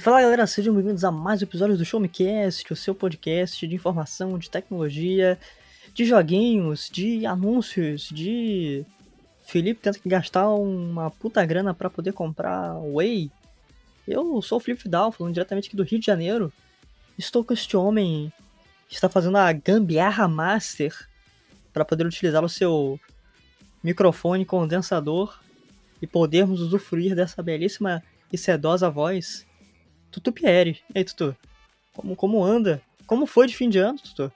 E fala galera, sejam bem-vindos a mais um episódio do Show Me Cast, o seu podcast de informação, de tecnologia, de joguinhos, de anúncios, de Felipe tenta gastar uma puta grana para poder comprar Whey. Eu sou o Felipe Vidal, falando diretamente aqui do Rio de Janeiro. Estou com este homem que está fazendo a gambiarra master para poder utilizar o seu microfone condensador e podermos usufruir dessa belíssima e sedosa voz. Tutu Pierre. E aí, Tutu? Como, como anda? Como foi de fim de ano, Tutu?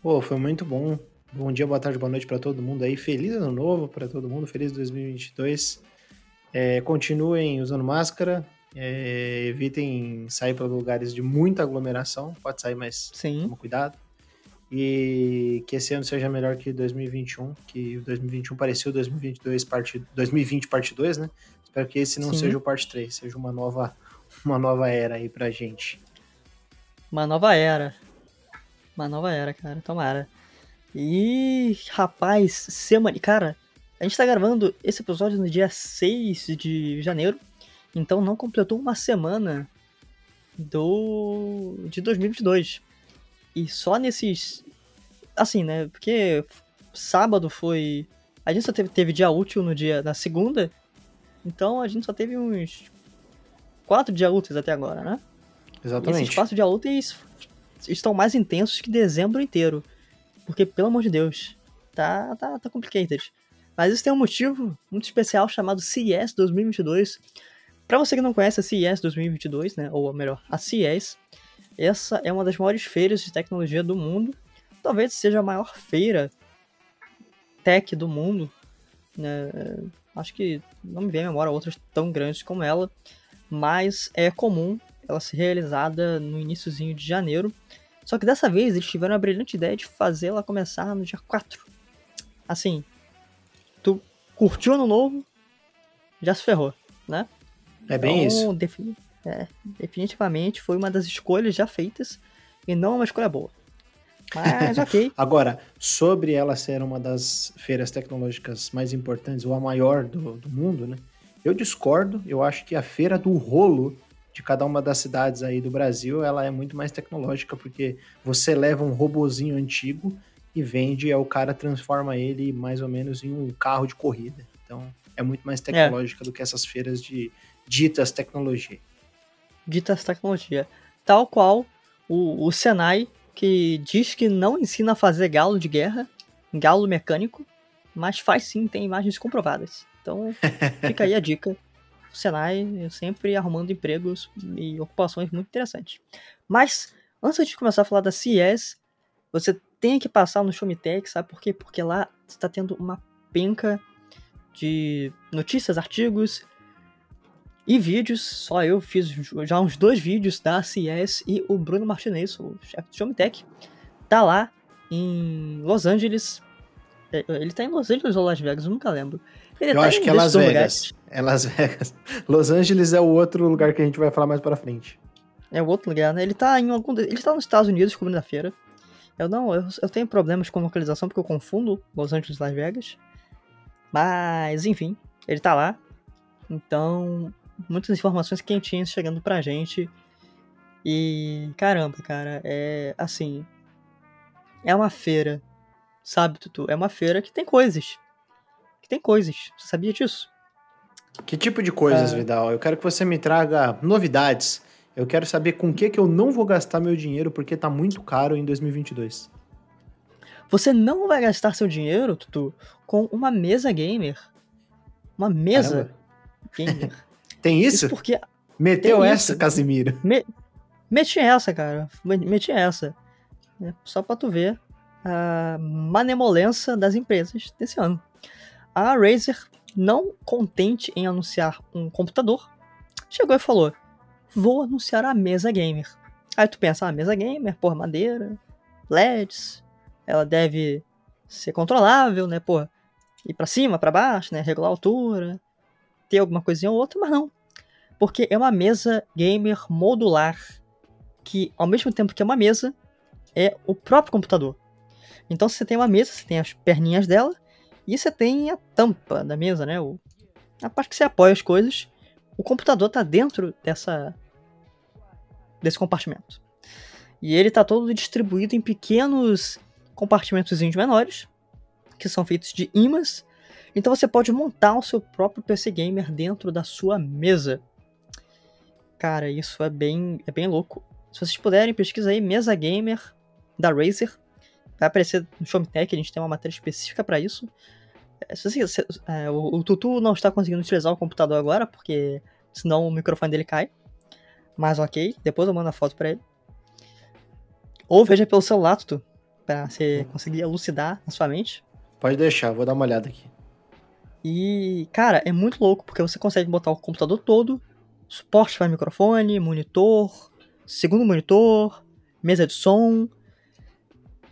Pô, foi muito bom. Bom dia, boa tarde, boa noite para todo mundo aí. Feliz ano novo para todo mundo. Feliz 2022. É, continuem usando máscara. É, evitem sair para lugares de muita aglomeração. Pode sair, mas Sim. toma cuidado. E que esse ano seja melhor que 2021, que 2021 pareceu 2022 parte 2020 parte 2, né? Espero que esse não Sim. seja o parte 3, seja uma nova uma nova era aí pra gente. Uma nova era. Uma nova era, cara. Tomara. E, rapaz, semana. Cara, a gente tá gravando esse episódio no dia 6 de janeiro. Então não completou uma semana do. de 2022. E só nesses. Assim, né? Porque sábado foi. A gente só teve, teve dia útil no dia. na segunda. Então a gente só teve uns. Quatro dias úteis até agora, né? E Exatamente. esses quatro dias úteis estão mais intensos que dezembro inteiro. Porque, pelo amor de Deus, tá, tá, tá complicated. Mas isso tem um motivo muito especial chamado CES 2022. Pra você que não conhece a CES 2022, né, ou melhor, a CES, essa é uma das maiores feiras de tecnologia do mundo. Talvez seja a maior feira tech do mundo. Né? Acho que não me vem à memória outras tão grandes como ela. Mas é comum ela ser realizada no iníciozinho de janeiro. Só que dessa vez eles tiveram a brilhante ideia de fazer ela começar no dia 4. Assim, tu curtiu ano novo, já se ferrou, né? É bem Então, isso. defini- é, definitivamente foi uma das escolhas já feitas e não uma escolha boa. Mas ok. Agora, sobre ela ser uma das feiras tecnológicas mais importantes, ou a maior do, do mundo, né? Eu discordo, eu acho que a feira do rolo de cada uma das cidades aí do Brasil, ela é muito mais tecnológica, porque você leva um robozinho antigo e vende, e aí o cara transforma ele mais ou menos em um carro de corrida. Então, é muito mais tecnológica do que essas feiras de ditas tecnologia. ditas tecnologia. Tal qual o, o Senai, que diz que não ensina a fazer galo de guerra, galo mecânico, mas faz sim, tem imagens comprovadas. Então, fica aí a dica. O Senai sempre arrumando empregos e ocupações muito interessantes. Mas, antes de começar a falar da CES, você tem que passar no Showmetech, sabe por quê? Porque lá está tendo uma penca de notícias, artigos, e vídeos, só eu fiz já uns dois vídeos da CES e o Bruno Martinez, o chefe do Showmetech, tá lá em Los Angeles. É, Ele tá em Los Angeles ou Las Vegas? Eu nunca lembro. Ele Eu tá acho que é Las Vegas. lugares. É Las Vegas. Los Angeles é o outro lugar que a gente vai falar mais pra frente. É outro lugar, né? Ele tá em algum. Ele tá nos Estados Unidos cobrindo a feira. Eu não, eu, eu tenho problemas com localização porque eu confundo Los Angeles e Las Vegas. Mas, enfim, ele tá lá. Então, muitas informações quentinhas chegando pra gente. E caramba, cara, é assim. É uma feira, sabe, Tutu? É uma feira que tem coisas. Que tem coisas. Você sabia disso? Que tipo de coisas, É. Vidal? Eu quero que você me traga novidades. Eu quero saber com que que eu não vou gastar meu dinheiro porque tá muito caro em 2022. Você não vai gastar seu dinheiro, Tutu, com uma mesa gamer. Uma mesa gamer. Tem isso? porque Meteu tem essa, isso. Casimiro. meti essa, cara. Me- Meti essa. É, só pra tu ver a manemolença das empresas desse ano. A Razer, não contente em anunciar um computador, chegou e falou: Vou anunciar a mesa gamer. Aí tu pensa, ah, mesa gamer, porra, madeira, LEDs, ela deve ser controlável, né, porra, ir pra cima, pra baixo, né, regular a altura, ter alguma coisinha ou outra, mas não. Porque é uma mesa gamer modular, que ao mesmo tempo que é uma mesa, é o próprio computador. Então você tem uma mesa, você tem as perninhas dela, e você tem a tampa da mesa, né, o, a parte que você apoia as coisas. O computador tá dentro dessa desse compartimento. E ele está todo distribuído em pequenos compartimentos menores, que são feitos de imãs. Então você pode montar o seu próprio PC gamer dentro da sua mesa. Cara, isso é bem, é bem louco. Se vocês puderem, pesquisa aí mesa gamer da Razer. Vai aparecer no Showtech, a gente tem uma matéria específica para isso. É, se, se, se, é, o, o, Tutu não está conseguindo utilizar o computador agora, porque senão o microfone dele cai. Mas ok, depois eu mando a foto para ele. Ou veja pelo celular, Tutu, pra você conseguir elucidar na sua mente. Pode deixar, vou dar uma olhada aqui. E, cara, é muito louco, porque você consegue botar o computador todo, suporte para microfone, monitor, segundo monitor, mesa de som.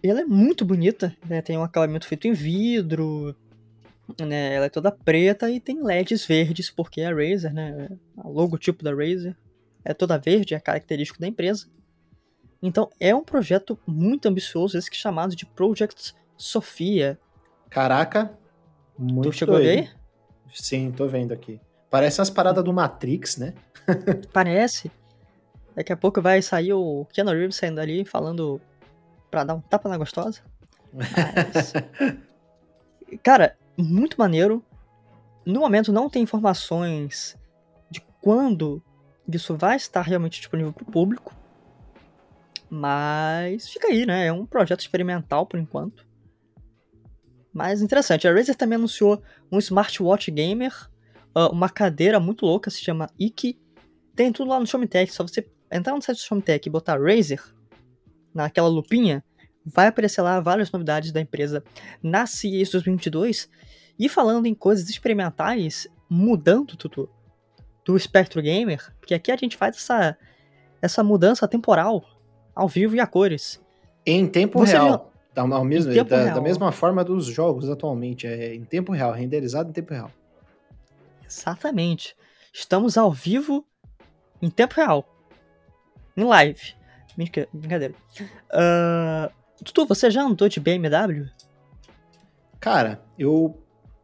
E ela é muito bonita, né? Tem um acabamento feito em vidro, né? Ela é toda preta e tem LEDs verdes, porque é a Razer, né? O logotipo da Razer é toda verde, é característico da empresa. Então é um projeto muito ambicioso, esse que é chamado de Project Sofia. Caraca, muito Tu chegou aí? Sim, tô vendo aqui. Parece as paradas do Matrix, né? Parece. Daqui a pouco vai sair o Keanu Reeves saindo ali falando pra dar um tapa na gostosa. Mas... Cara, muito maneiro. No momento não tem informações de quando isso vai estar realmente disponível para o público. Mas fica aí, né? É um projeto experimental por enquanto. Mas interessante. A Razer também anunciou um smartwatch gamer, ah, uma cadeira muito louca, se chama Iki. Tem tudo lá no Showmetech, só você entrar no site do Showmetech e botar Razer naquela lupinha, vai aparecer lá várias novidades da empresa na CES 2022. E falando em coisas experimentais, mudando tudo do Spectro Gamer, porque aqui a gente faz essa, essa mudança temporal, ao vivo e a cores. Em tempo Você real. Da, mesmo, da, real. da, mesma forma dos jogos atualmente, é em tempo real, renderizado em tempo real. Exatamente. Estamos ao vivo em tempo real. Em live. Brincadeira. Uh, Tutu, você já andou de BMW? Cara, eu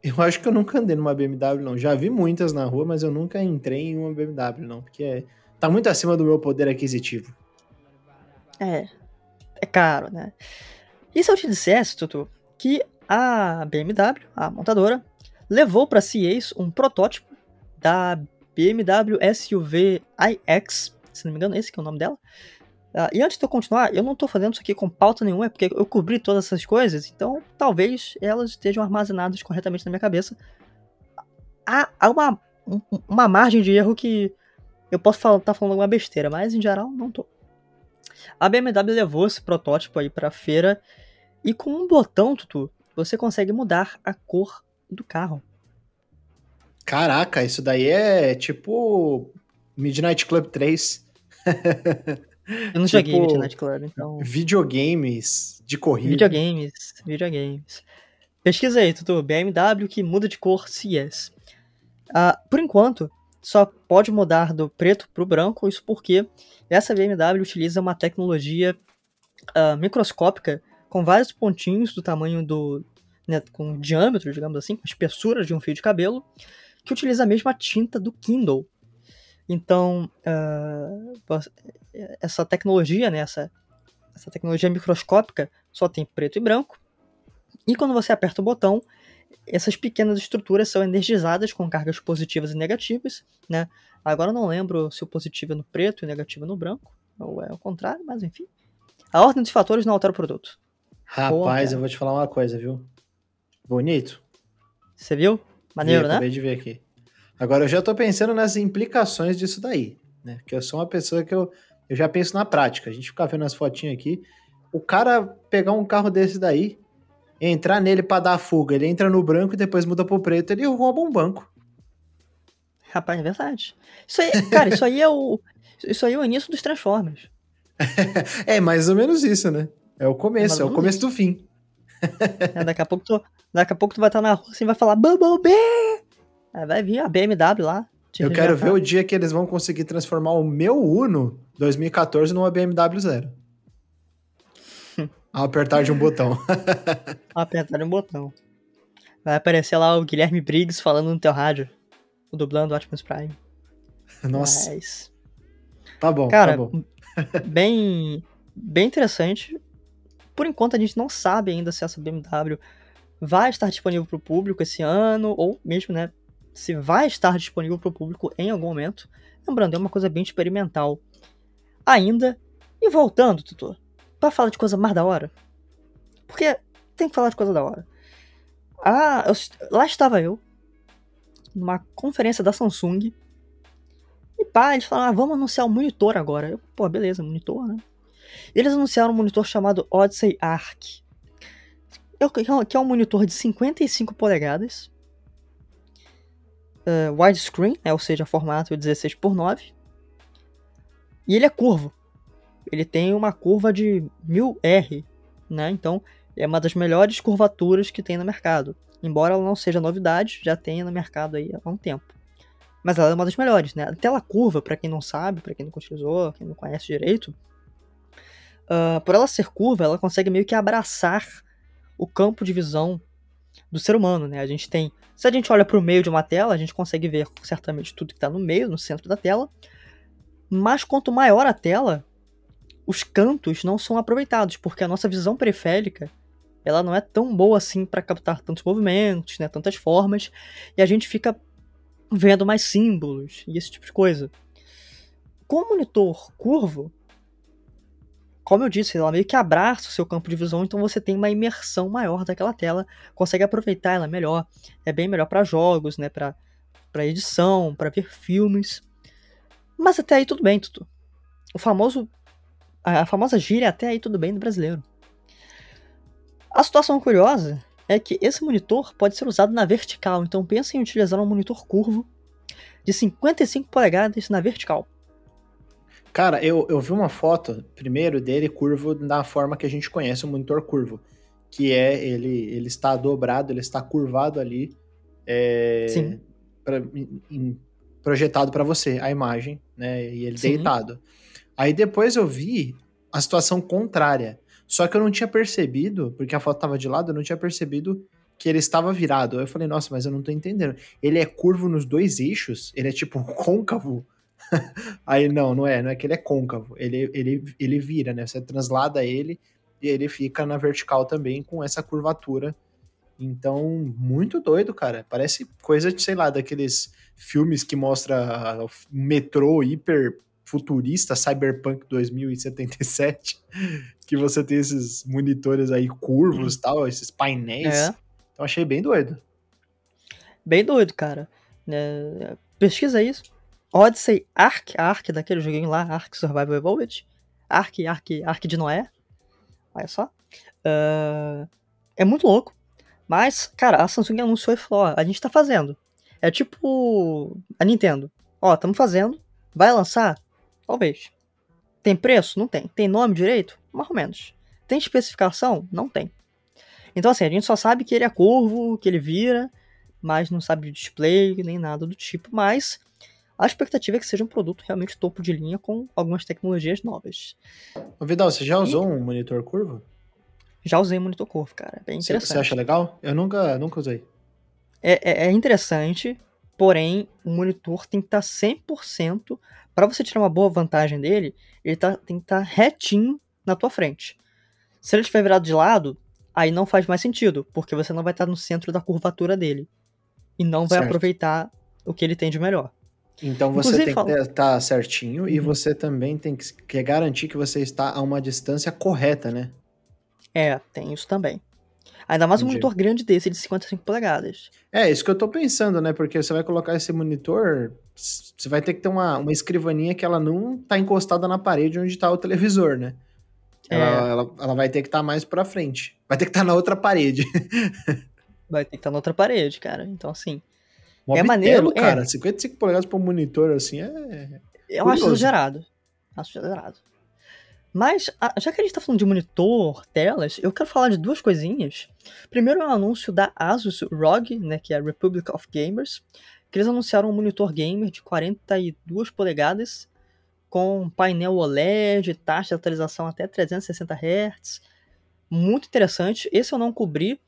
eu acho que eu nunca andei numa BMW, não. Já vi muitas na rua, mas eu nunca entrei em uma BMW, não. Porque é, tá muito acima do meu poder aquisitivo. É. É caro, né? E se eu te dissesse, Tutu, que a BMW, a montadora, levou para CES um protótipo da BMW SUV iX, se não me engano, esse que é o nome dela, Uh, e antes de eu continuar, eu não estou fazendo isso aqui com pauta nenhuma, é porque eu cobri todas essas coisas, então talvez elas estejam armazenadas corretamente na minha cabeça. Há, há uma, um, uma margem de erro que eu posso estar tá falando alguma besteira, mas em geral não tô. A BMW levou esse protótipo aí para a feira e com um botão, Tutu, você consegue mudar a cor do carro. Caraca, isso daí é tipo Midnight Club 3. Eu não tipo, joguei Midnight Club, então. Videogames de corrida. Videogames, videogames. Pesquisa aí, Tutu. BMW que muda de cor. Uh, ah, por enquanto, só pode mudar do preto para o branco, isso porque essa BMW utiliza uma tecnologia uh, microscópica com vários pontinhos do tamanho do. Né, com diâmetro, digamos assim, com espessura de um fio de cabelo, que utiliza a mesma tinta do Kindle. Então, uh, essa tecnologia, né, essa, essa tecnologia microscópica só tem preto e branco. E quando você aperta o botão, essas pequenas estruturas são energizadas com cargas positivas e negativas, né? Agora eu não lembro se o positivo é no preto e o negativo é no branco, ou é o contrário, mas enfim. A ordem dos fatores não altera o produto. Rapaz, eu vou te falar uma coisa, viu? Bonito. Você viu? Maneiro, Vi, né? Acabei de ver aqui. Agora eu já tô pensando nas implicações disso daí, né? Porque eu sou uma pessoa que eu, eu já penso na prática. A gente fica vendo as fotinhas aqui. O cara pegar um carro desse daí, entrar nele para dar fuga, ele entra no branco e depois muda pro preto, ele rouba um banco. Rapaz, é verdade. Isso aí, cara, isso aí é o. Isso aí é o início dos Transformers. é mais ou menos isso, né? É o começo, é, é o começo isso. do fim. é, daqui, a pouco tu, daqui a pouco tu vai estar na rua assim e vai falar Bumblebee! Aí vai vir a BMW lá. Eu quero ver o dia que eles vão conseguir transformar o meu Uno 2014 numa BMW zero. Ao apertar de um botão. Ao apertar de um botão. Vai aparecer lá o Guilherme Briggs falando no teu rádio. Dublando o Optimus Prime. Nossa. Mas... Tá bom, Cara, tá bom. bem, bem interessante. Por enquanto a gente não sabe ainda se essa BMW vai estar disponível para o público esse ano, ou mesmo, né, se vai estar disponível para o público em algum momento. Lembrando, é uma coisa bem experimental ainda. E voltando, tutor, para falar de coisa mais da hora. Porque tem que falar de coisa da hora. Ah, eu, lá estava eu, numa conferência da Samsung. E pá, eles falaram, ah, vamos anunciar um monitor agora. Eu, pô, beleza, monitor, né? Eles anunciaram um monitor chamado Odyssey Arc. Que é um monitor de 55 polegadas. Uh, widescreen, né, ou seja, formato 16 por 9 E ele é curvo. Ele tem uma curva de 1000R, né? Então, é uma das melhores curvaturas que tem no mercado. Embora ela não seja novidade, já tenha no mercado aí há um tempo. Mas ela é uma das melhores, né? A tela curva, para quem não sabe, para quem não utilizou, quem não conhece direito, uh, por ela ser curva, ela consegue meio que abraçar o campo de visão do ser humano, né? A gente tem, se a gente olha para o meio de uma tela, a gente consegue ver certamente tudo que está no meio, no centro da tela. Mas quanto maior a tela, os cantos não são aproveitados, porque a nossa visão periférica ela não é tão boa assim para captar tantos movimentos, né, tantas formas, e a gente fica vendo mais símbolos e esse tipo de coisa. Com o monitor curvo, como eu disse, ela meio que abraça o seu campo de visão, então você tem uma imersão maior daquela tela, consegue aproveitar ela melhor. É bem melhor para jogos, né, para para edição, para ver filmes. Mas até aí tudo bem, Tutu. O famoso a famosa gíria até aí tudo bem do brasileiro. A situação curiosa é que esse monitor pode ser usado na vertical, então pense em utilizar um monitor curvo de 55 polegadas na vertical. Cara, eu, eu vi uma foto, primeiro, dele curvo na forma que a gente conhece o monitor curvo, que é ele, ele está dobrado, ele está curvado ali, é, Sim. Pra, em, projetado para você, a imagem, né, e ele Sim. deitado. Aí depois eu vi a situação contrária, só que eu não tinha percebido, porque a foto estava de lado, eu não tinha percebido que ele estava virado. Aí eu falei, nossa, mas eu não tô entendendo. Ele é curvo nos dois eixos? Ele é tipo côncavo? Aí não, não é, não é que ele é côncavo. Ele, ele, ele vira, né? Você translada ele e ele fica na vertical também com essa curvatura. Então, muito doido, cara. Parece coisa de, sei lá, daqueles filmes que mostra metrô hiper futurista, Cyberpunk 2077, que você tem esses monitores aí curvos e tal, esses painéis. É. Então achei bem doido. Bem doido, cara. É, pesquisa isso. Odyssey Ark, Ark daquele joguinho lá, Ark Survival Evolved. Ark, Ark, Ark de Noé. Olha só. Uh, é muito louco. Mas, cara, a Samsung anunciou e falou: ó, a gente tá fazendo. É tipo a Nintendo. Ó, estamos fazendo. Vai lançar? Talvez. Tem preço? Não tem. Tem nome direito? Mais ou menos. Tem especificação? Não tem. Então, assim, a gente só sabe que ele é curvo, que ele vira, mas não sabe de display nem nada do tipo. Mas a expectativa é que seja um produto realmente topo de linha com algumas tecnologias novas. Ô Vidal, você já usou e... um monitor curvo? Já usei um monitor curvo, cara. É bem interessante. Você acha legal? Eu nunca, nunca usei. É, é, é interessante, porém, o monitor tem que estar 100% para você tirar uma boa vantagem dele, ele tá, tem que estar tá retinho na tua frente. Se ele estiver virado de lado, aí não faz mais sentido, porque você não vai estar no centro da curvatura dele. E não vai certo. aproveitar o que ele tem de melhor. Então você Inclusive, tem que estar tá certinho uhum. e você também tem que garantir que você está a uma distância correta, né? É, tem isso também. Ainda mais Entendi. um monitor grande desse, de 55 polegadas. É, isso que eu tô pensando, né? Porque você vai colocar esse monitor, você vai ter que ter uma, uma escrivaninha que ela não tá encostada na parede onde tá o televisor, né? Ela, é. ela, ela vai ter que estar tá mais pra frente. Vai ter que estar tá na outra parede. vai ter que estar tá na outra parede, cara. Então, assim. É maneiro. cara. É. 55 polegadas por monitor, assim, é. Eu curioso. acho exagerado. Acho exagerado. Mas, já que a gente tá falando de monitor, telas, eu quero falar de duas coisinhas. Primeiro é um anúncio da Asus ROG, né, que é a Republic of Gamers, que eles anunciaram um monitor gamer de 42 polegadas, com painel OLED, taxa de atualização até 360 Hz. Muito interessante. Esse eu não cobri,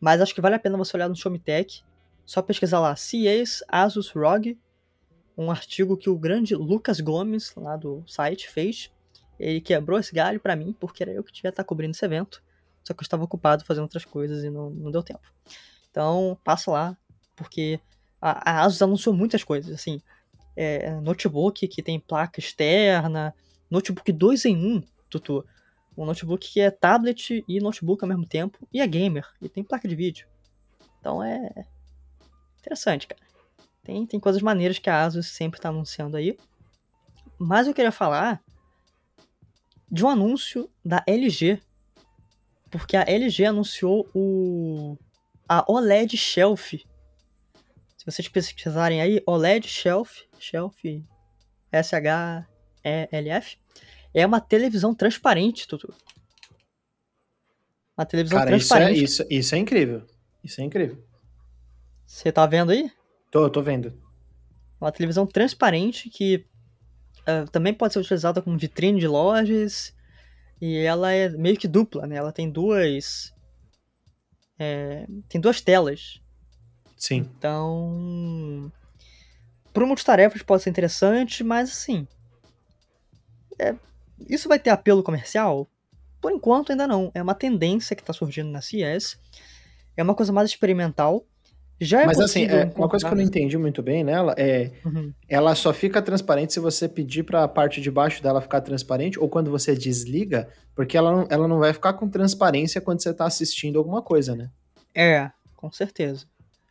mas acho que vale a pena você olhar no Showmetech. Só pesquisar lá, CAs Asus ROG, um artigo que o grande Lucas Gomes, lá do site, fez Ele quebrou esse galho pra mim, porque era eu que devia estar cobrindo esse evento. Só que eu estava ocupado fazendo outras coisas e não, não deu tempo. Então, passa lá, porque a, a Asus anunciou muitas coisas, assim. É, notebook que tem placa externa, notebook 2 em 1, Tutu. Um notebook que é tablet e notebook ao mesmo tempo, e é gamer, e tem placa de vídeo. Então é interessante, cara. Tem, tem coisas maneiras que a Asus sempre está anunciando aí. Mas eu queria falar de um anúncio da LG. Porque a LG anunciou o a OLED Shelf. Se vocês pesquisarem aí, OLED Shelf, Shelf S-H-E-L-F, é uma televisão transparente, Tutu. Uma televisão Cara, transparente. Isso é, isso, isso é incrível. Isso é incrível. Você tá vendo aí? Tô, tô vendo. Uma televisão transparente que uh, também pode ser utilizada como vitrine de lojas. E ela é meio que dupla, né? Ela tem duas. É, tem duas telas. Sim. Então. Para multitarefas pode ser interessante, mas assim. É, isso vai ter apelo comercial? Por enquanto ainda não. É uma tendência que está surgindo na CES. É uma coisa mais experimental. Já é Mas assim, é, uma coisa que eu não entendi muito bem nela é Uhum. ela só fica transparente se você pedir para a parte de baixo dela ficar transparente ou quando você desliga, porque ela não, ela não vai ficar com transparência quando você tá assistindo alguma coisa, né? É, com certeza.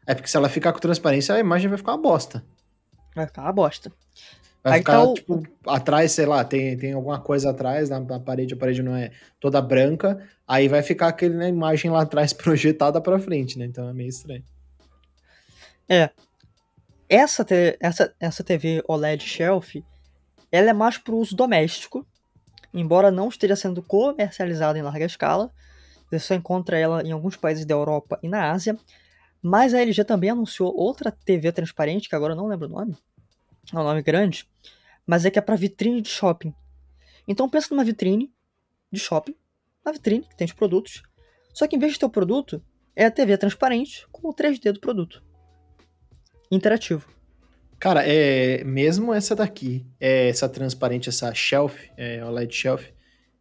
É porque se ela ficar com transparência, a imagem vai ficar uma bosta. Vai ficar uma bosta. Vai Aí ficar, tá o- tipo, atrás, sei lá, tem, tem alguma coisa atrás na, na parede, a parede não é toda branca, aí vai ficar aquela imagem lá atrás projetada pra frente, né? Então é meio estranho. Essa, te- essa, essa TV OLED Shelf, ela é mais para uso doméstico, embora não esteja sendo comercializada em larga escala. Você só encontra ela em alguns países da Europa e na Ásia. Mas a LG também anunciou outra TV transparente, que agora eu não lembro o nome. É um nome grande. Mas é que é para vitrine de shopping. Então pensa numa vitrine de shopping. Uma vitrine que tem os produtos. Só que em vez de ter o produto, é a TV transparente com o 3D do produto. Interativo. Cara, é, mesmo essa daqui, é, essa transparente, essa shelf, é, OLED shelf,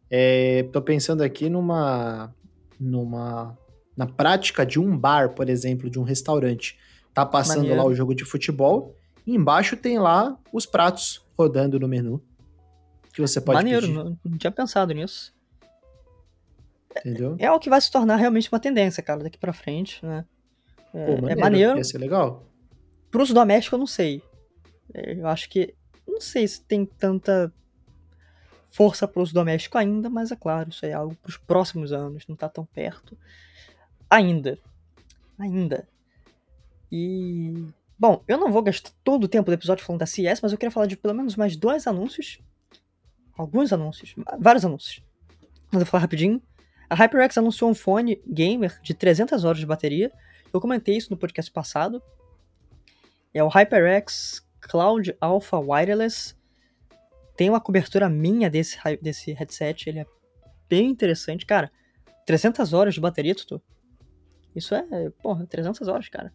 é, tô pensando aqui numa, numa, na prática de um bar, por exemplo, de um restaurante. Tá passando Maneiro. lá o jogo de futebol, e embaixo tem lá os pratos rodando no menu. Que você pode Maneiro, pedir, não, tinha pensado nisso. entendeu? É o que vai se tornar realmente uma tendência, cara, daqui pra frente, né? É, Pô, é maneiro, maneiro. Ia ser legal. Pro uso doméstico, eu não sei. É, Eu acho que. Não sei se tem tanta força pro uso doméstico ainda, mas é claro, isso é algo pros próximos anos, não tá tão perto. Ainda. Ainda. E. Bom, eu não vou gastar todo o tempo do episódio falando da CS, mas eu queria falar de pelo menos mais dois anúncios. Alguns anúncios. Vários anúncios. Mas eu vou falar rapidinho. A HyperX anunciou um fone gamer de 300 horas de bateria. Eu comentei isso no podcast passado. É o HyperX Cloud Alpha Wireless. Tem uma cobertura minha desse, desse headset. Ele é bem interessante. Cara, 300 horas de bateria, Tutu. Isso é, porra, 300 horas, cara.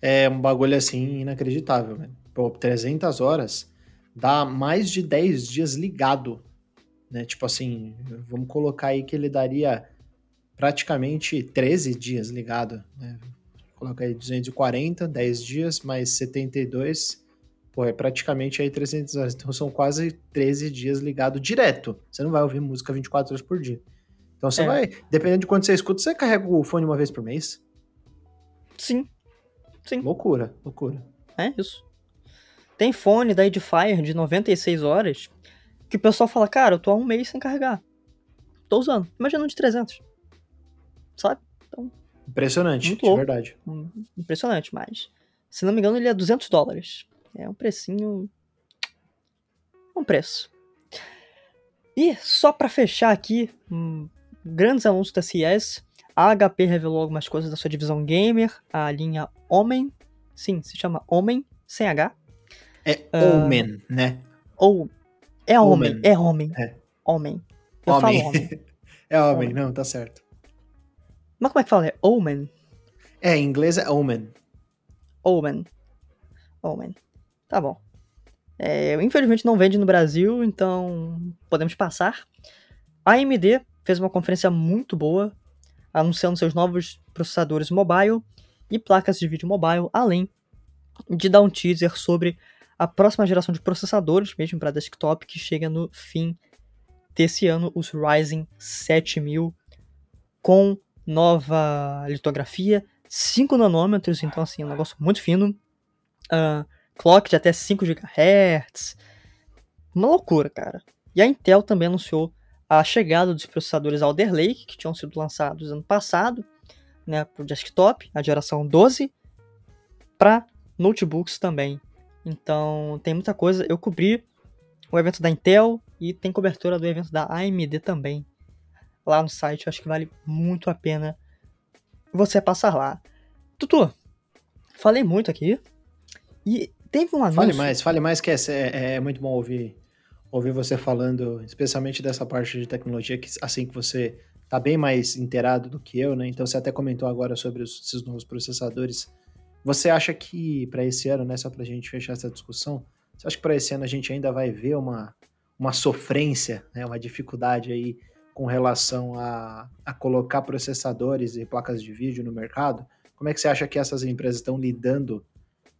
É um bagulho assim inacreditável, velho. Pô, 300 horas dá mais de 10 dias ligado, né? Tipo assim, vamos colocar aí que ele daria praticamente 13 dias ligado, né? Coloca aí 240, 10 dias, mais 72, pô, é praticamente aí 300 horas. Então são quase 13 dias ligado direto. Você não vai ouvir música 24 horas por dia. Então você É. vai, dependendo de quanto você escuta, você carrega o fone uma vez por mês. Sim. Sim. Loucura, loucura. É isso. Tem fone da Edifier de 96 horas que o pessoal fala, cara, eu tô há um mês sem carregar. Tô usando. Imagina um de 300. Sabe? Impressionante, Muito de louco. verdade. Hum, Impressionante, mas se não me engano ele é 200 dólares. É um precinho... Um preço. E só pra fechar aqui, um, grandes anúncios da CES, a HP revelou algumas coisas da sua divisão gamer, a linha Homem, sim, se chama Homem, sem H, É Ah, Omen, né? ou é homem, Homem. é homem, É. homem. Eu Homem. falo homem. É homem, Homem. não, tá certo. Mas como é que fala? É omen? É, em inglês é Omen. Omen. Omen. Tá bom. É, infelizmente não vende no Brasil, então podemos passar. A AMD fez uma conferência muito boa, anunciando seus novos processadores mobile e placas de vídeo mobile, além de dar um teaser sobre a próxima geração de processadores, mesmo para desktop, que chega no fim desse ano, os Ryzen 7000, com nova litografia, 5 nanômetros, então assim, um negócio muito fino, uh, clock de até 5 GHz, uma loucura, cara. E a Intel também anunciou a chegada dos processadores Alder Lake, que tinham sido lançados ano passado, né, para o desktop, a geração 12, para notebooks também. Então tem muita coisa. Eu cobri o evento da Intel e tem cobertura do evento da AMD também. Lá no site, eu acho que vale muito a pena você passar lá. Tutu, falei muito aqui. E teve um anúncio. Fale mais, fale mais, que é, é, é muito bom ouvir, ouvir você falando, especialmente dessa parte de tecnologia, que assim que você tá bem mais inteirado do que eu, né? Então você até comentou agora sobre os, esses novos processadores. Você acha que para esse ano, né, só para a gente fechar essa discussão, você acha que para esse ano a gente ainda vai ver uma, uma sofrência, né, uma dificuldade aí com relação a, a colocar processadores e placas de vídeo no mercado? Como é que você acha que essas empresas estão lidando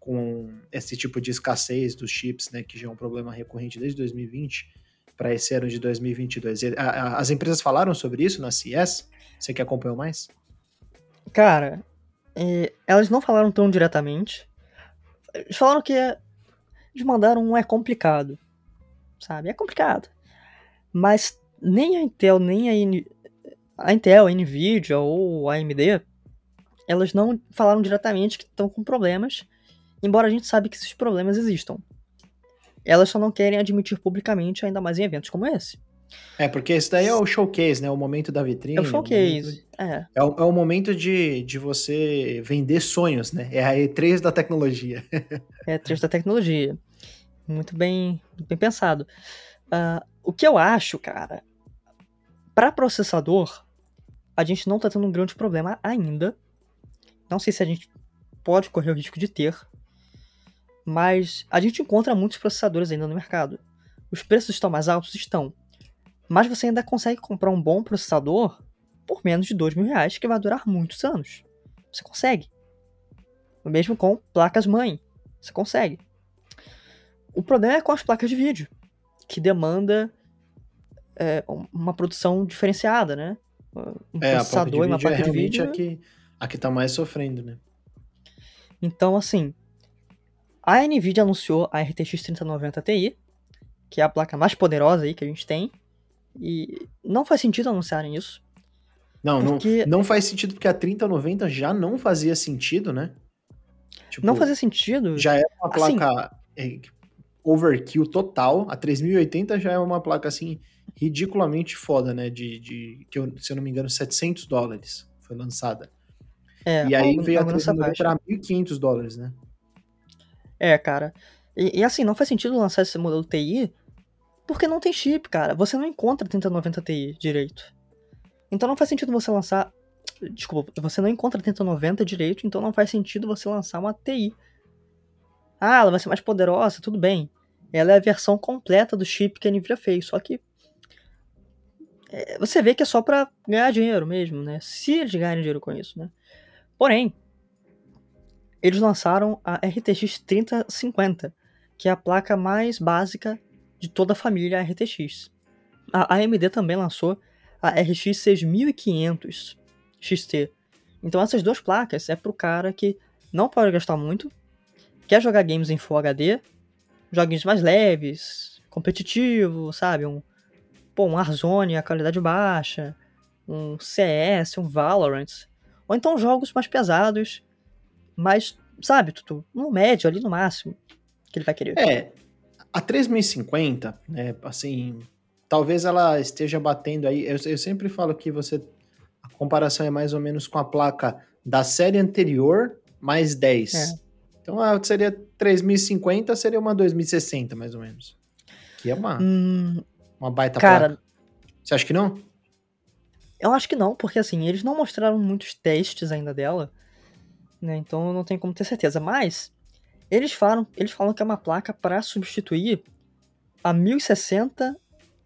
com esse tipo de escassez dos chips, né, que já é um problema recorrente desde 2020? para esse ano de 2022? As empresas falaram sobre isso na CES? Você que acompanhou mais? Cara, é, elas não falaram tão diretamente. Eles falaram que é, eles mandaram um é complicado, sabe? É complicado. Mas nem a Intel, nem a, In a Intel, a Nvidia ou a AMD, elas não falaram diretamente que estão com problemas, embora a gente sabe que esses problemas existam. Elas só não querem admitir publicamente, ainda mais em eventos como esse. É, porque esse daí é o showcase, né? O momento da vitrine. É o showcase, é. O é. É, o, é o momento de, de você vender sonhos, né? É a E3 da tecnologia. é a E3 da tecnologia. Muito bem, bem pensado. Uh, o que eu acho, cara, para processador, a gente não tá tendo um grande problema ainda. Não sei se a gente pode correr o risco de ter, mas a gente encontra muitos processadores ainda no mercado. Os preços estão mais altos? Estão. Mas você ainda consegue comprar um bom processador por menos de dois mil reais, que vai durar muitos anos. Você consegue. O mesmo com placas-mãe. Você consegue. O problema é com as placas de vídeo, que demanda é, uma produção diferenciada, né? Um é, processador e uma placa de vídeo. É a que, a que tá mais sofrendo, né? Então, assim, a NVIDIA anunciou a RTX 3090 Ti, que é a placa mais poderosa aí que a gente tem, e não faz sentido anunciarem isso. Não, porque... não, não faz sentido porque a 3090 já não fazia sentido, né? Tipo, não fazia sentido. Já era uma assim placa assim, overkill total. A 3080 já é uma placa assim ridiculamente foda, né? De, de que eu, se eu não me engano, 700 dólares foi lançada. É, e aí algum, veio a 3090 para 1.500 dólares, né? É, cara. E, e, assim, não faz sentido lançar esse modelo TI porque não tem chip, cara. Você não encontra 3090 Ti direito. Então não faz sentido você lançar. Desculpa, você não encontra 3090 direito, então não faz sentido você lançar uma TI. Ah, ela vai ser mais poderosa, tudo bem. Ela é a versão completa do chip que a Nvidia fez, só que. É, você vê que é só pra ganhar dinheiro mesmo, né? Se eles ganharem dinheiro com isso, né? Porém, eles lançaram a RTX 3050, que é a placa mais básica de toda a família RTX. A AMD também lançou a RX 6500 XT. Então essas duas placas é pro cara que não pode gastar muito, quer jogar games em Full HD, joguinhos mais leves, competitivo, sabe? Um, pô, um Warzone a qualidade baixa, um CS, um Valorant, ou então jogos mais pesados mas, sabe, Tutu, no médio ali no máximo que ele vai querer. É, a 3050, né, assim, talvez ela esteja batendo aí, eu, eu sempre falo que você, a comparação é mais ou menos com a placa da série anterior mais 10. É. Então seria 3050, seria uma 2060 mais ou menos. Que é uma, hum, uma baita cara, placa. Você acha que não? Eu acho que não, porque assim, eles não mostraram muitos testes ainda dela né? Então eu não tenho como ter certeza. Mas Eles falam, eles falam que é uma placa para substituir a 1060,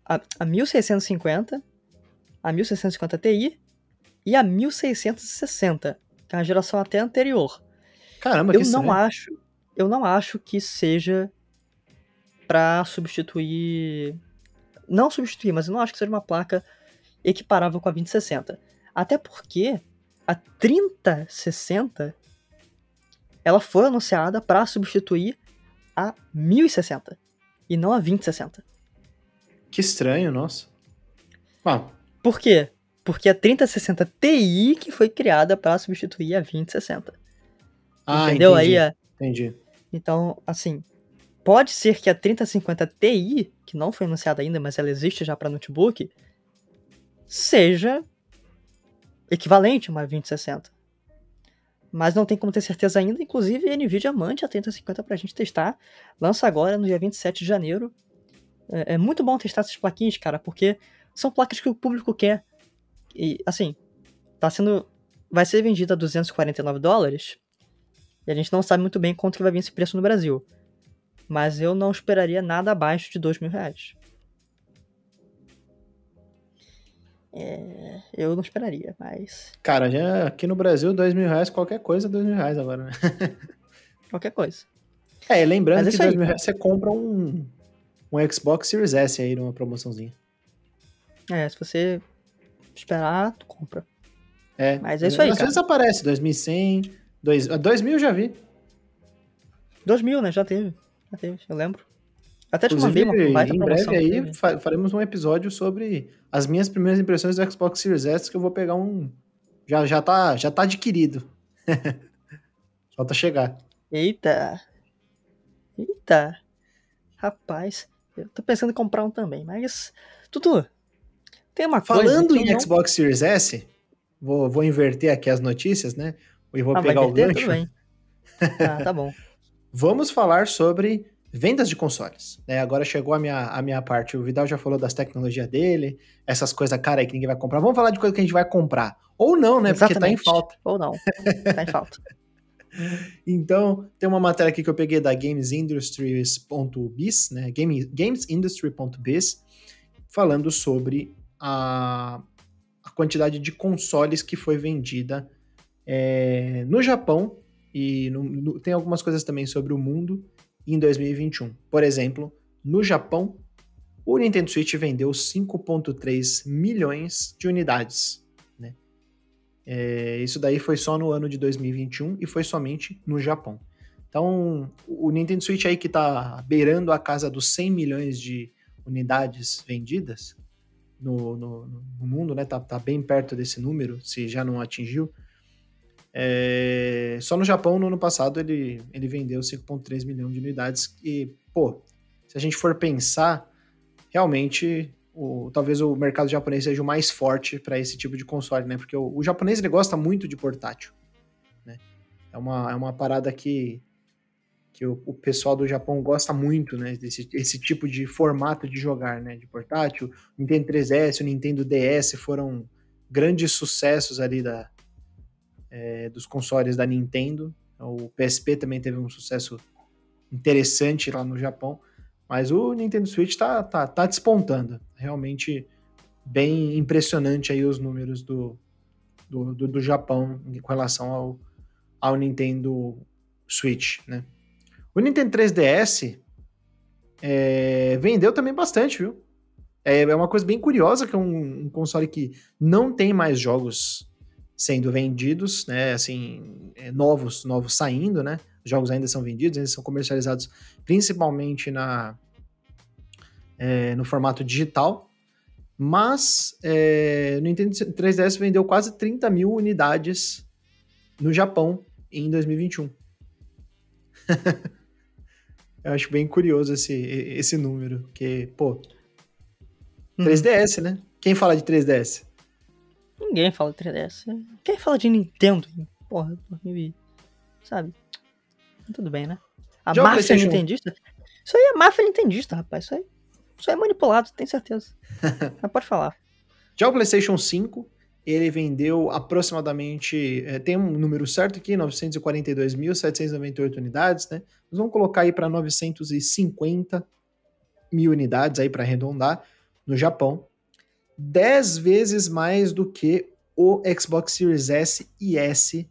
a, a 1650, a 1650 Ti e a 1660, que é a geração até anterior. Caramba, eu que não estranho. acho, eu não acho que seja para substituir, não substituir, mas eu não acho que seja uma placa equiparável com a 2060. Até porque a 3060 ela foi anunciada para substituir a 1060 e não a 2060. Que estranho, nossa. Ah, Por quê? Porque a 3060 Ti que foi criada para substituir a 2060. ah Entendeu? entendi, Aí, é- entendi. então, assim, pode ser que a 3050 Ti, que não foi anunciada ainda, mas ela existe já para notebook, seja equivalente a uma 2060. Mas não tem como ter certeza ainda, inclusive a Nvidia mande a 3050 pra gente testar. Lança agora no dia 27 de janeiro. É, é muito bom testar essas plaquinhas, cara, porque são placas que o público quer. E, assim, tá sendo. Vai ser vendida a 249 dólares. E a gente não sabe muito bem quanto que vai vir esse preço no Brasil. Mas eu não esperaria nada abaixo de 2 mil reais. É, eu não esperaria, mas Cara, já aqui no Brasil, dois mil reais, qualquer coisa, dois mil reais agora, né? qualquer coisa. É, e lembrando Mas é que isso aí, dois mil reais você compra um, um Xbox Series S aí numa promoçãozinha. É, se você esperar, tu compra. É, Mas é isso aí, Às cara. vezes aparece, 2100, dois, ah, 2000 eu já vi. 2 mil, né? Já teve. Eu lembro. Até te mandei uma baita em breve aí fa- faremos um episódio sobre as minhas primeiras impressões do Xbox Series S, que eu vou pegar um... Já, já, tá, já tá adquirido. Falta chegar. Eita. Eita. Rapaz, eu tô pensando em comprar um também, mas. Tutu, tem uma coisa. Falando em não- Xbox Series S, vou, vou inverter aqui as notícias, né? E vou Ah, pegar o gancho. Tudo bem. Ah, tá bom. Vamos falar sobre vendas de consoles. né? Agora chegou a minha, a minha parte. O Vidal já falou das tecnologias dele, essas coisas cara aí que ninguém vai comprar. Vamos falar de coisa que a gente vai comprar. Ou não, né? Porque tá em Exatamente. falta. Ou não. Tá em falta. Então, tem uma matéria aqui que eu peguei da gamesindustries.biz, né? Game, gamesindustry.biz, falando sobre a, a quantidade de consoles que foi vendida é, no Japão e no- no- tem algumas coisas também sobre o mundo em 2021. Por exemplo, no Japão, o Nintendo Switch vendeu 5,3 milhões de unidades. né? É, isso daí foi só no ano de 2021 e foi somente no Japão. Então, o Nintendo Switch aí que tá beirando a casa dos 100 milhões de unidades vendidas no, no- no mundo, né? Tá, tá bem perto desse número, se já não atingiu. É, só no Japão, no ano passado, ele, ele vendeu 5,3 milhões de unidades. E, pô, se a gente for pensar, realmente, o, talvez o mercado japonês seja o mais forte para esse tipo de console, né? Porque o, o japonês ele gosta muito de portátil. Né? É, uma, é uma parada que, que o, o pessoal do Japão gosta muito, né? Desse esse tipo de formato de jogar, né? De portátil. O Nintendo 3DS, o Nintendo DS foram grandes sucessos ali da, é, dos consoles da Nintendo. O PSP também teve um sucesso interessante lá no Japão. Mas o Nintendo Switch tá, tá, tá despontando. Realmente bem impressionante aí os números do, do, do, do Japão com relação ao, ao Nintendo Switch, né? O Nintendo 3DS é, vendeu também bastante, viu? É, é uma coisa bem curiosa que é um, um console que não tem mais jogos sendo vendidos, né? Assim, é, novos, novos saindo, né? Os jogos ainda são vendidos, ainda são comercializados principalmente na, é, no formato digital. Mas é, o Nintendo 3DS vendeu quase 30 mil unidades no Japão em 2021. Eu acho bem curioso esse, esse número, porque, pô, Hum, 3DS, né? Quem fala de 3DS? Ninguém fala de 3DS. Quem fala de Nintendo? Porra, 2000 e- sabe? Tudo bem, né? A Já o máfia nintendista? Isso aí é máfia nintendista, rapaz. Isso aí, isso aí é manipulado, tenho certeza. Mas pode falar. Já o PlayStation 5 ele vendeu aproximadamente, é, tem um número certo aqui, 942.798 unidades, né? Nós vamos colocar aí para 950 mil unidades aí para arredondar no Japão. 10 vezes mais do que o Xbox Series S e S,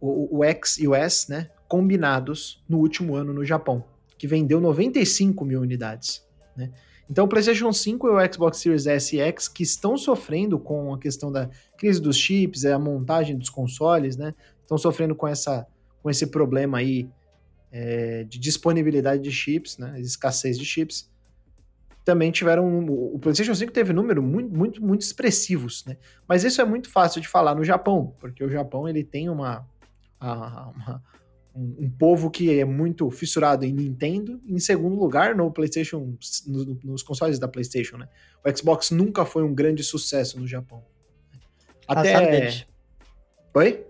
o, o X e o S, né? Combinados no último ano no Japão, que vendeu 95 mil unidades, né? Então, o PlayStation 5 e o Xbox Series S e X, que estão sofrendo com a questão da crise dos chips, a montagem dos consoles, né? Estão sofrendo com, essa, com esse problema aí é, de disponibilidade de chips, né? Escassez de chips. Também tiveram. O PlayStation 5 teve números muito, muito, muito expressivos, né? Mas isso é muito fácil de falar no Japão, porque o Japão ele tem uma, uma, um, um, povo que é muito fissurado em Nintendo, em segundo lugar no PlayStation, no, nos consoles da PlayStation, né? O Xbox nunca foi um grande sucesso no Japão. Até Azar deles. Oi?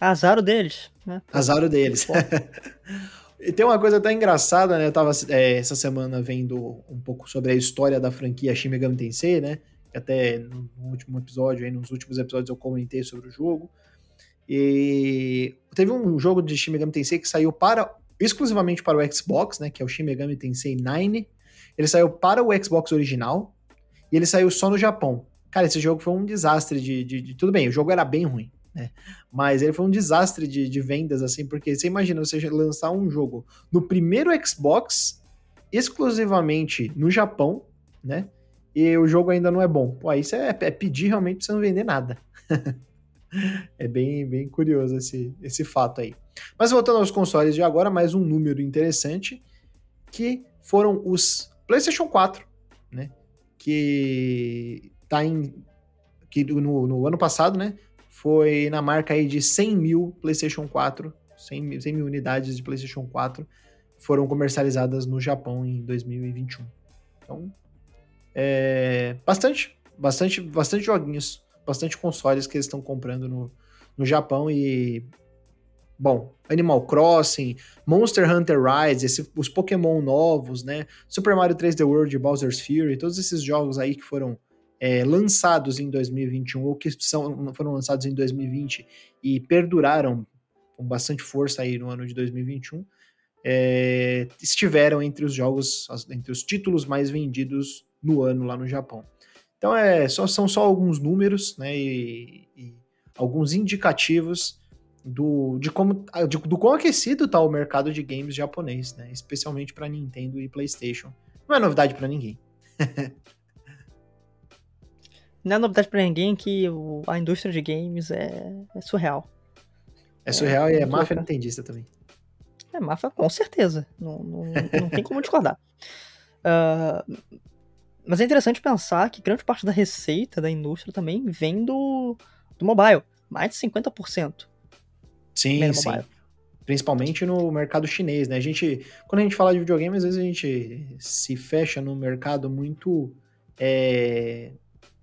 Azar deles, né? Azar deles. e tem uma coisa até engraçada, né? Eu tava é, essa semana vendo um pouco sobre a história da franquia Shin Megami Tensei, né? Até no último episódio, aí, nos últimos episódios eu comentei sobre o jogo. E teve um jogo de Shin Megami Tensei que saiu para exclusivamente para o Xbox, né, que é o Shin Megami Tensei 9. Ele saiu para o Xbox original e ele saiu só no Japão. Cara, esse jogo foi um desastre de, de, de tudo bem, o jogo era bem ruim, né? Mas ele foi um desastre de, de vendas assim, porque você imagina você lançar um jogo no primeiro Xbox exclusivamente no Japão, né? E o jogo ainda não é bom. Pô, aí isso é, é pedir realmente pra você não vender nada. é bem, bem curioso esse, esse fato aí. Mas voltando aos consoles de agora, mais um número interessante, que foram os PlayStation 4, né? Que tá em. Que no, no ano passado, né? Foi na marca aí de 100 mil PlayStation 4, 100 mil, 100 mil unidades de PlayStation 4 foram comercializadas no Japão em 2021. Então, é, bastante, bastante, bastante joguinhos bastante consoles que eles estão comprando no, no Japão e. Bom, Animal Crossing, Monster Hunter Rise, esse, os Pokémon novos, né? Super Mario 3D World, Bowser's Fury, todos esses jogos aí que foram é, lançados em 2021 ou que são, foram lançados em 2020 e perduraram com bastante força aí no ano de 2021, é, estiveram entre os jogos, entre os títulos mais vendidos no ano lá no Japão. Então é, só, são só alguns números né, e, e alguns indicativos do, de como, de, do quão aquecido está o mercado de games japonês, né, especialmente para Nintendo e PlayStation. Não é novidade para ninguém. Não é novidade para ninguém que o, a indústria de games é, é surreal. É surreal é, e é máfia nintendista também. É máfia, com certeza. Não, não, não tem como discordar. Uh, Mas é interessante pensar que grande parte da receita da indústria também vem do, do mobile. Mais de 50%. Sim, sim. Mobile. Principalmente no mercado chinês, né? A gente, quando a gente fala de videogame, às vezes a gente se fecha no mercado muito é,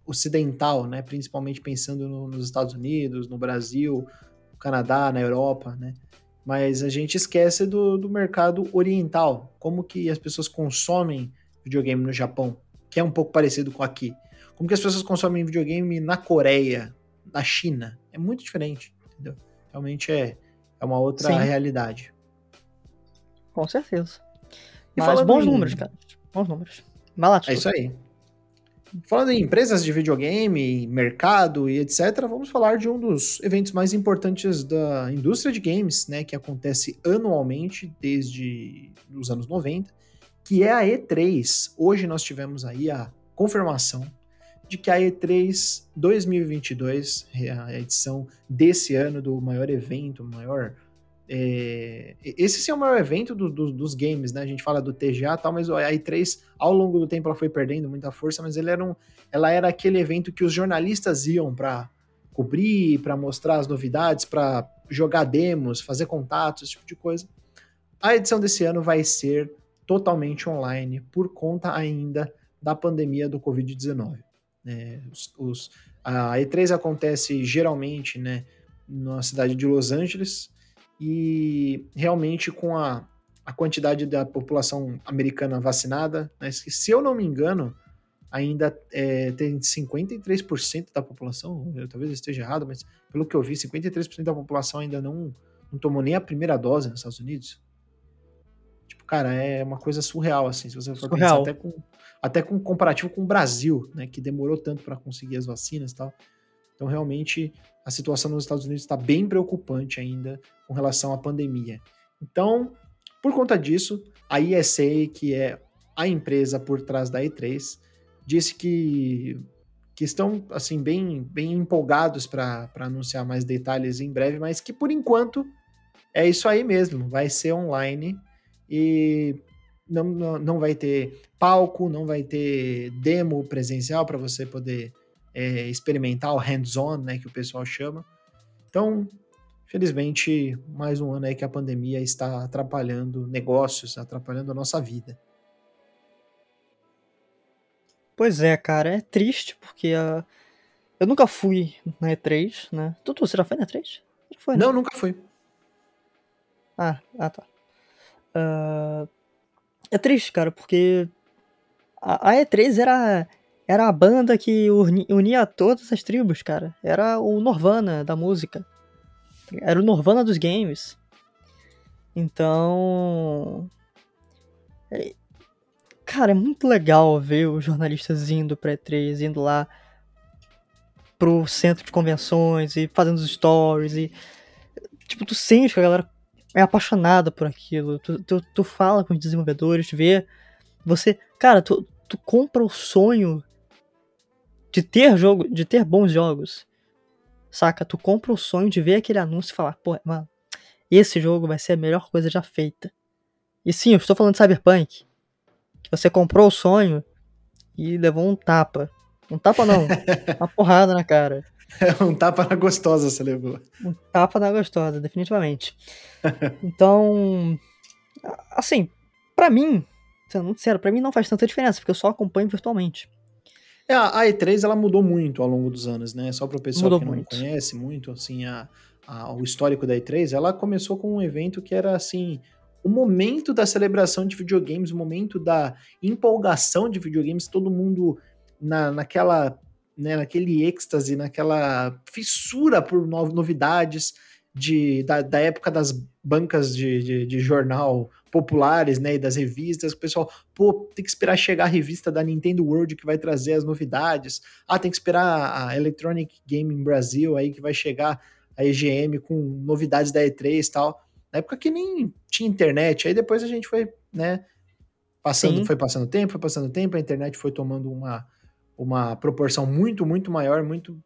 ocidental, né? Principalmente pensando no, nos Estados Unidos, no Brasil, no Canadá, na Europa, né? Mas a gente esquece do, do mercado oriental, como que as pessoas consomem videogame no Japão, que é um pouco parecido com aqui. Como que as pessoas consomem videogame na Coreia, na China. É muito diferente, entendeu? Realmente é, é uma outra Sim. realidade. Com certeza. E Mas bons em... números, cara. Bons números. Vai lá, É isso aí. Falando em empresas de videogame, mercado e etc., vamos falar de um dos eventos mais importantes da indústria de games, né, que acontece anualmente desde os anos 90, que é a E3. Hoje nós tivemos aí a confirmação de que a E3 2022, a edição desse ano do maior evento, maior. É, esse sim é o maior evento do, do, dos games, né? A gente fala do TGA e tal, mas a E3, ao longo do tempo, ela foi perdendo muita força, mas ele era um, ela era aquele evento que os jornalistas iam para cobrir, para mostrar as novidades, para jogar demos, fazer contatos, esse tipo de coisa. A edição desse ano vai ser totalmente online por conta ainda da pandemia do Covid-19. É, os, os, a E3 acontece geralmente né, na cidade de Los Angeles e realmente com a, a quantidade da população americana vacinada, né, se eu não me engano, ainda é, tem 53% da população, eu talvez esteja errado, mas pelo que eu vi, 53% da população ainda não, não tomou nem a primeira dose nos Estados Unidos. Tipo, cara, é uma coisa surreal, assim, se você for surreal. pensar até com, até com comparativo com o Brasil, né, que demorou tanto para conseguir as vacinas e tal. Então, realmente, a situação nos Estados Unidos está bem preocupante ainda com relação à pandemia. Então, por conta disso, a ESA, que é a empresa por trás da E3, disse que, que estão assim bem, bem empolgados para anunciar mais detalhes em breve, mas que por enquanto é isso aí mesmo, vai ser online e não, não, não vai ter palco, não vai ter demo presencial para você poder é, experimentar o hands-on, né, que o pessoal chama. Então, felizmente, mais um ano aí que a pandemia está atrapalhando negócios, atrapalhando a nossa vida. Pois é, cara, é triste porque uh, eu nunca fui na E3, né? Tutu, você já foi na E3? Já foi, né? Não, nunca fui. Ah, ah tá. Uh, é triste, cara, porque a, a, E3 era, era a banda que unia todas as tribos, cara. Era o Norvana da música. Era o Norvana dos games. Então. É, Cara, é muito legal ver os jornalistas indo pra E3, indo lá pro centro de convenções e fazendo os stories e. Tipo, tu sente que a galera é apaixonada por aquilo. Tu, tu, tu fala com os desenvolvedores, vê. Você. Cara, tu, tu compra o sonho de ter jogo, de ter bons jogos. Saca? Tu compra o sonho de ver aquele anúncio e falar, pô, mano, esse jogo vai ser a melhor coisa já feita. E sim, eu estou falando de Cyberpunk. Você comprou o sonho e levou um tapa. Um tapa não, uma porrada na cara. um tapa na gostosa você levou. Um tapa na gostosa, definitivamente. Então, assim, para mim, sendo muito sério, pra mim não faz tanta diferença, porque eu só acompanho virtualmente. É, a E3 ela mudou muito ao longo dos anos, né? Só para o pessoal mudou que não muito. conhece muito, assim, a, a, o histórico da E3, ela começou com um evento que era, assim, o momento da celebração de videogames, o momento da empolgação de videogames, todo mundo na, naquela, né, naquele êxtase, naquela fissura por novidades de, da, da época das bancas de, de, de, jornal populares, né, e das revistas, o pessoal, pô, tem que esperar chegar a revista da Nintendo World que vai trazer as novidades, ah, tem que esperar a Electronic Gaming Brasil aí que vai chegar a EGM com novidades da E3 e tal, na época que nem tinha internet. Aí depois a gente foi, né, passando, Sim. foi passando tempo, foi passando tempo, a internet foi tomando uma, uma proporção muito, muito maior, muito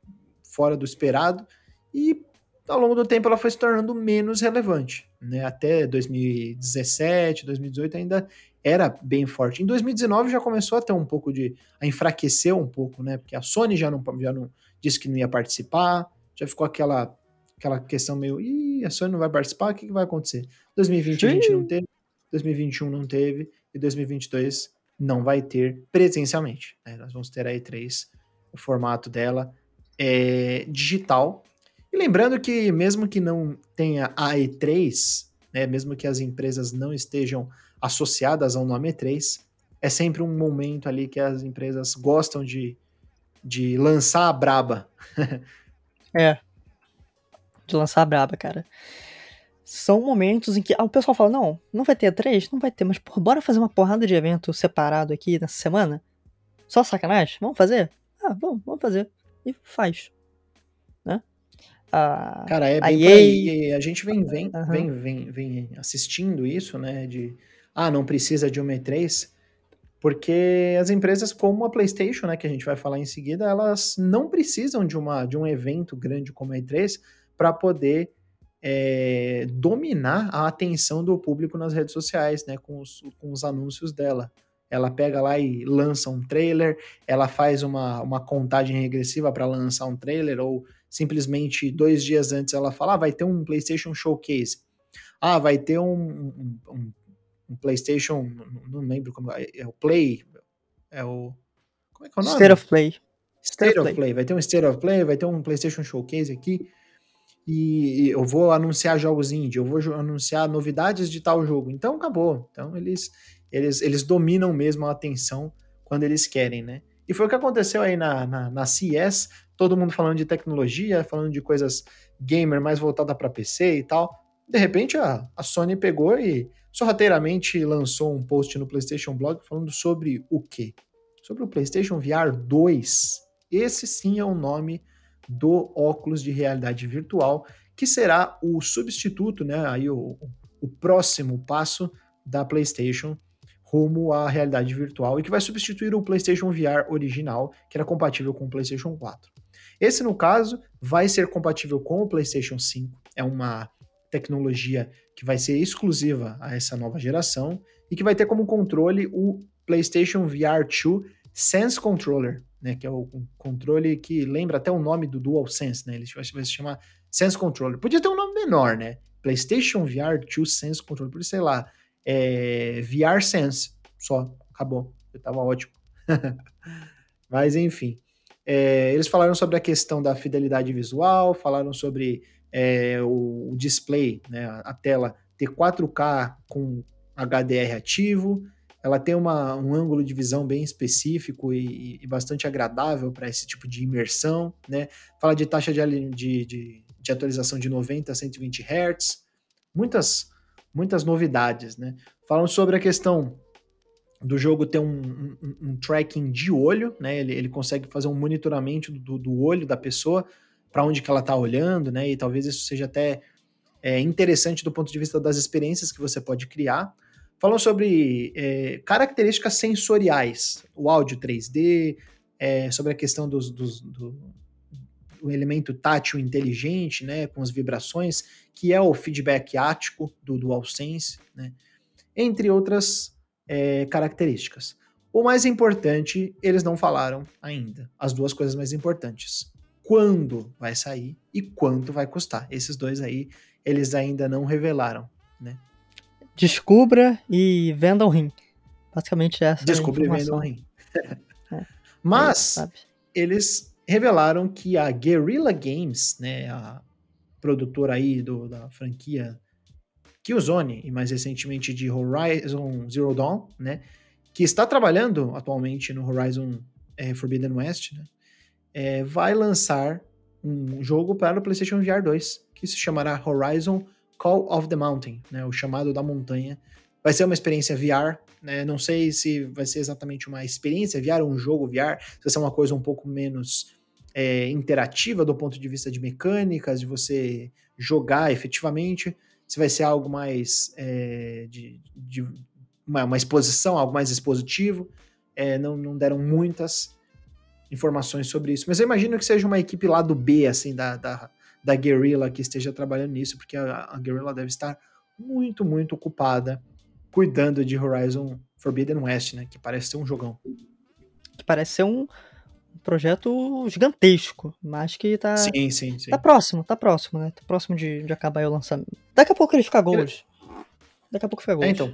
fora do esperado. E ao longo do tempo ela foi se tornando menos relevante, né? Até 2017, 2018 ainda era bem forte. Em 2019 já começou a ter um pouco de a enfraquecer um pouco, né? Porque a Sony já não já não disse que não ia participar, já ficou aquela aquela questão meio, ih, a Sony não vai participar, o que, que vai acontecer? 2020 Sim. a gente não teve, 2021 não teve, e 2022 não vai ter presencialmente. Né? Nós vamos ter a E3, o formato dela é digital. E lembrando que mesmo que não tenha a E3, né, mesmo que as empresas não estejam associadas ao nome E3, é sempre um momento ali que as empresas gostam de, de lançar a braba. é, de lançar a braba, cara. São momentos em que ah, o pessoal fala: não, não vai ter três? Não vai ter, mas porra, bora fazer uma porrada de evento separado aqui nessa semana? Só sacanagem? Vamos fazer? Ah, vamos, vamos fazer. E faz. A, Cara, é bem a, EA... a gente vem, vem, uhum. vem, vem, vem assistindo isso, né? De ah, não precisa de uma E3 porque as empresas como a PlayStation, né, que a gente vai falar em seguida, elas não precisam de uma de um evento grande como a E3 para poder é, dominar a atenção do público nas redes sociais, né, com os, com os anúncios dela. Ela pega lá e lança um trailer, ela faz uma, uma contagem regressiva para lançar um trailer, ou simplesmente dois dias antes ela fala: ah, vai ter um PlayStation Showcase. Ah, vai ter um, um, um, um PlayStation, não, lembro como é, é o Play, é o. Como é que é o nome? State of Play. State, State of Play. Play. Vai ter um State of Play, vai ter um PlayStation Showcase aqui e eu vou anunciar jogos indie, eu vou anunciar novidades de tal jogo. Então acabou. Então eles eles, eles dominam mesmo a atenção quando eles querem, né? E foi o que aconteceu aí na, na, na CES, todo mundo falando de tecnologia, falando de coisas gamer mais voltada para PC e tal. De repente a, a Sony pegou e sorrateiramente lançou um post no PlayStation Blog falando sobre o quê? Sobre o PlayStation VR 2. Esse sim é o nome do óculos de realidade virtual, que será o substituto, né, aí o, o próximo passo da PlayStation rumo à realidade virtual e que vai substituir o PlayStation VR original, que era compatível com o PlayStation 4. Esse, no caso, vai ser compatível com o PlayStation 5, é uma tecnologia que vai ser exclusiva a essa nova geração e que vai ter como controle o PlayStation VR 2 Sense Controller, né, que é o controle que lembra até o nome do DualSense, né? Ele vai se chamar Sense Controller. Podia ter um nome menor, né? PlayStation VR 2 Sense Controller, por sei lá, é, VR Sense, só, acabou, tava ótimo. Mas enfim, é, eles falaram sobre a questão da fidelidade visual, falaram sobre é, o, display, né, a tela ter 4K com HDR ativo, ela tem uma, um ângulo de visão bem específico e, e bastante agradável para esse tipo de imersão, né? Fala de taxa de, de, de, de atualização de 90 a 120 Hz, muitas, muitas novidades, né? Falam sobre a questão do jogo ter um, um, um tracking de olho, né? Ele, ele consegue fazer um monitoramento do, do olho da pessoa para onde que ela está olhando, né? E talvez isso seja até é, interessante do ponto de vista das experiências que você pode criar. Falam sobre é, características sensoriais, o áudio 3D, é, sobre a questão dos, dos, do, do elemento tátil inteligente, né, com as vibrações, que é o feedback ático do DualSense, né, entre outras é, características. O mais importante, eles não falaram ainda. As duas coisas mais importantes. Quando vai sair e quanto vai custar. Esses dois aí, eles ainda não revelaram, né? Descubra e venda um rim. Basicamente essa Descubra é a e venda um rim. é. Mas eles revelaram que a Guerrilla Games, né, a produtora aí do, da franquia Killzone e mais recentemente de Horizon Zero Dawn, né, que está trabalhando atualmente no Horizon é, Forbidden West, né, é, vai lançar um jogo para o PlayStation VR 2 que se chamará Horizon Call of the Mountain, né, o chamado da montanha. Vai ser uma experiência VR, né, não sei se vai ser exatamente uma experiência VR ou um jogo VR, se vai ser uma coisa um pouco menos é, interativa do ponto de vista de mecânicas, de você jogar efetivamente, se vai ser algo mais é, de, de uma, uma, exposição, algo mais expositivo. É, não, não deram muitas informações sobre isso, mas eu imagino que seja uma equipe lá do B, assim, da, da, da Guerrilla que esteja trabalhando nisso, porque a, a Guerrilla deve estar muito, muito ocupada cuidando de Horizon Forbidden West, né? Que parece ser um jogão. Que parece ser um projeto gigantesco, mas que tá. Sim, sim, sim. Tá próximo, tá próximo, né? Tá próximo de, de acabar o lançamento. Daqui a pouco ele fica gold. Daqui a pouco fica gold. É, então.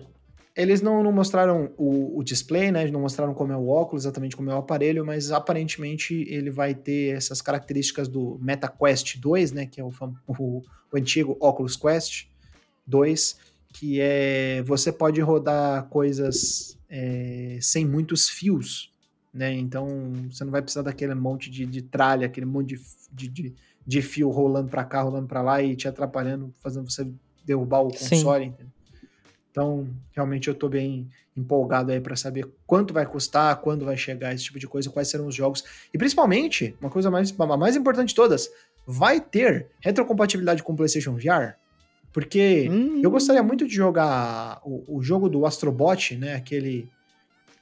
Eles não, não mostraram o, o, display, né? Não mostraram como é o óculos, exatamente como é o aparelho, mas aparentemente ele vai ter essas características do MetaQuest 2, né? Que é o, o, o antigo Oculus Quest 2, que é você pode rodar coisas é, sem muitos fios, né? Então você não vai precisar daquele monte de, de tralha, aquele monte de, de, de fio rolando para cá, rolando para lá e te atrapalhando, fazendo você derrubar o console, entendeu? Então, realmente eu estou bem empolgado aí para saber quanto vai custar, quando vai chegar esse tipo de coisa, quais serão os jogos. E principalmente, uma coisa mais, a mais importante de todas, vai ter retrocompatibilidade com o PlayStation VR? Porque hum. eu gostaria muito de jogar o, o, jogo do Astrobot, né? Aquele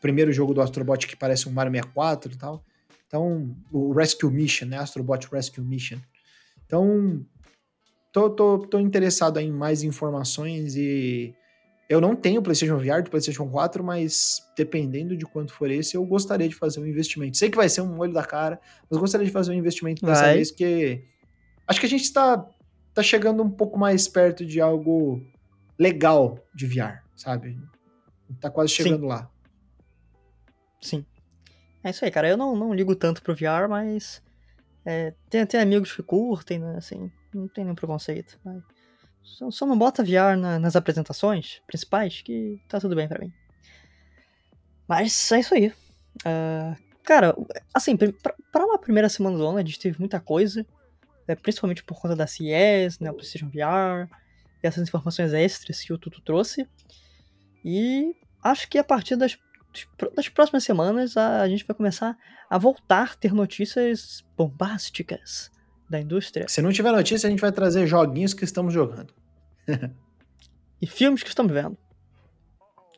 primeiro jogo do Astrobot que parece um Mario 64 e tal. Então, o Rescue Mission, né? Astrobot Rescue Mission. Então, tô, tô, tô interessado em mais informações e eu não tenho PlayStation VR do PlayStation 4, mas dependendo de quanto for esse, eu gostaria de fazer um investimento. Sei que vai ser um olho da cara, mas gostaria de fazer um investimento dessa vez, porque acho que a gente está tá chegando um pouco mais perto de algo legal de VR, sabe? Tá quase chegando Sim. lá. Sim. É isso aí, cara. Eu não, não ligo tanto pro VR, mas é, tem, tem amigos que curtem, né? Assim, não tem nenhum preconceito. Só, só não bota VR na, nas apresentações principais, que tá tudo bem para mim. Mas é isso aí. Uh, Cara, assim, para uma primeira semana do ano, a gente teve muita coisa, né, principalmente por conta da CES, né, o PlayStation VR, e essas informações extras que o Tutu trouxe. E acho que a partir das, das próximas semanas a, gente vai começar a voltar a ter notícias bombásticas da indústria. Se não tiver notícia, a gente vai trazer joguinhos que estamos jogando. e filmes que estamos vendo.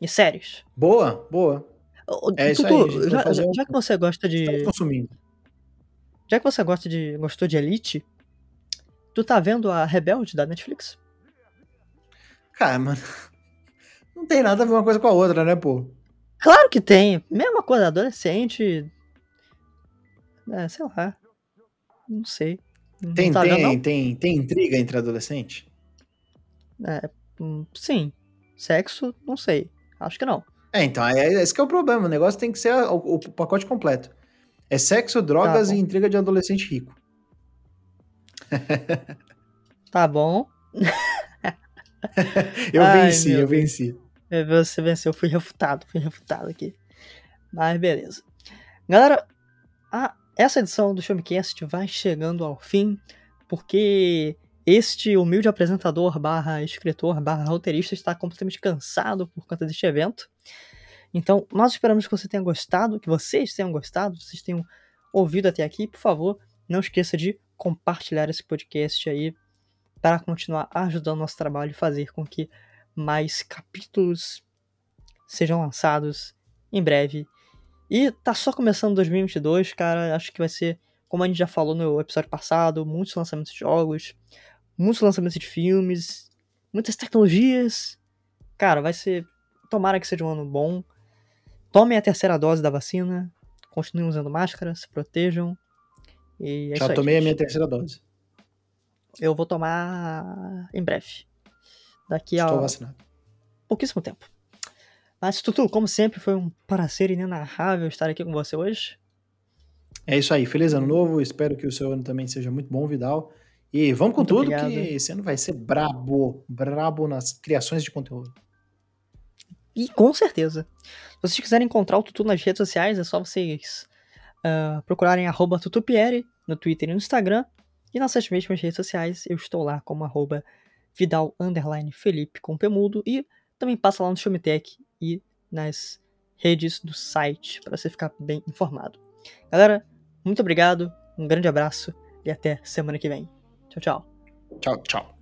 E séries. Boa, boa. É isso aí, já, já, já, que você gosta de. consumindo. Já que você gosta de. gostou de Elite, tu tá vendo a Rebelde da Netflix? Cara, mano. Não tem nada a ver uma coisa com a outra, né, pô? Claro que tem. Mesma coisa, adolescente. É, sei lá. Não sei. Não tem, tá tem, vendo, tem, tem intriga entre adolescente? É, hum, sim. Sexo, não sei. Acho que não. É, então, é, é, esse que é o problema. O negócio tem que ser o, o pacote completo. É sexo, drogas tá e intriga de adolescente rico. tá bom. eu Ai, venci, eu venci. Você venceu, fui refutado, fui refutado aqui. Mas beleza. Galera, a, essa edição do Showmecast vai chegando ao fim, porque este humilde apresentador barra escritor barra roteirista está completamente cansado por conta deste evento. Então, nós esperamos que você tenha gostado, que vocês tenham gostado, vocês tenham ouvido até aqui. Por favor, não esqueça de compartilhar esse podcast aí para continuar ajudando o nosso trabalho e fazer com que mais capítulos sejam lançados em breve. E tá só começando 2022, cara. Acho que vai ser, como a gente já falou no episódio passado, muitos lançamentos de jogos, muitos lançamentos de filmes, muitas tecnologias. Cara, vai ser. Tomara que seja um ano bom. Tomem a terceira dose da vacina. Continuem usando máscara, se protejam. E é Já tomei a minha terceira dose. Eu vou tomar em breve. Daqui Estou a vacinado. pouquíssimo tempo. Mas, Tutu, como sempre, foi um prazer inenarrável estar aqui com você hoje. É isso aí. Feliz ano novo. Espero que o seu ano também seja muito bom, Vidal. E vamos com muito tudo, obrigado. que esse ano vai ser brabo. Brabo nas criações de conteúdo. E com certeza. Se vocês quiserem encontrar o Tutu nas redes sociais, é só vocês uh, procurarem arroba tutupieri no Twitter e no Instagram. E nas mesmas redes sociais eu estou lá como arroba Vidal Felipe com Pemudo. E também passa lá no Showmetech e nas redes do site para você ficar bem informado. Galera, muito obrigado, um grande abraço e até semana que vem. Tchau, tchau. Tchau, tchau.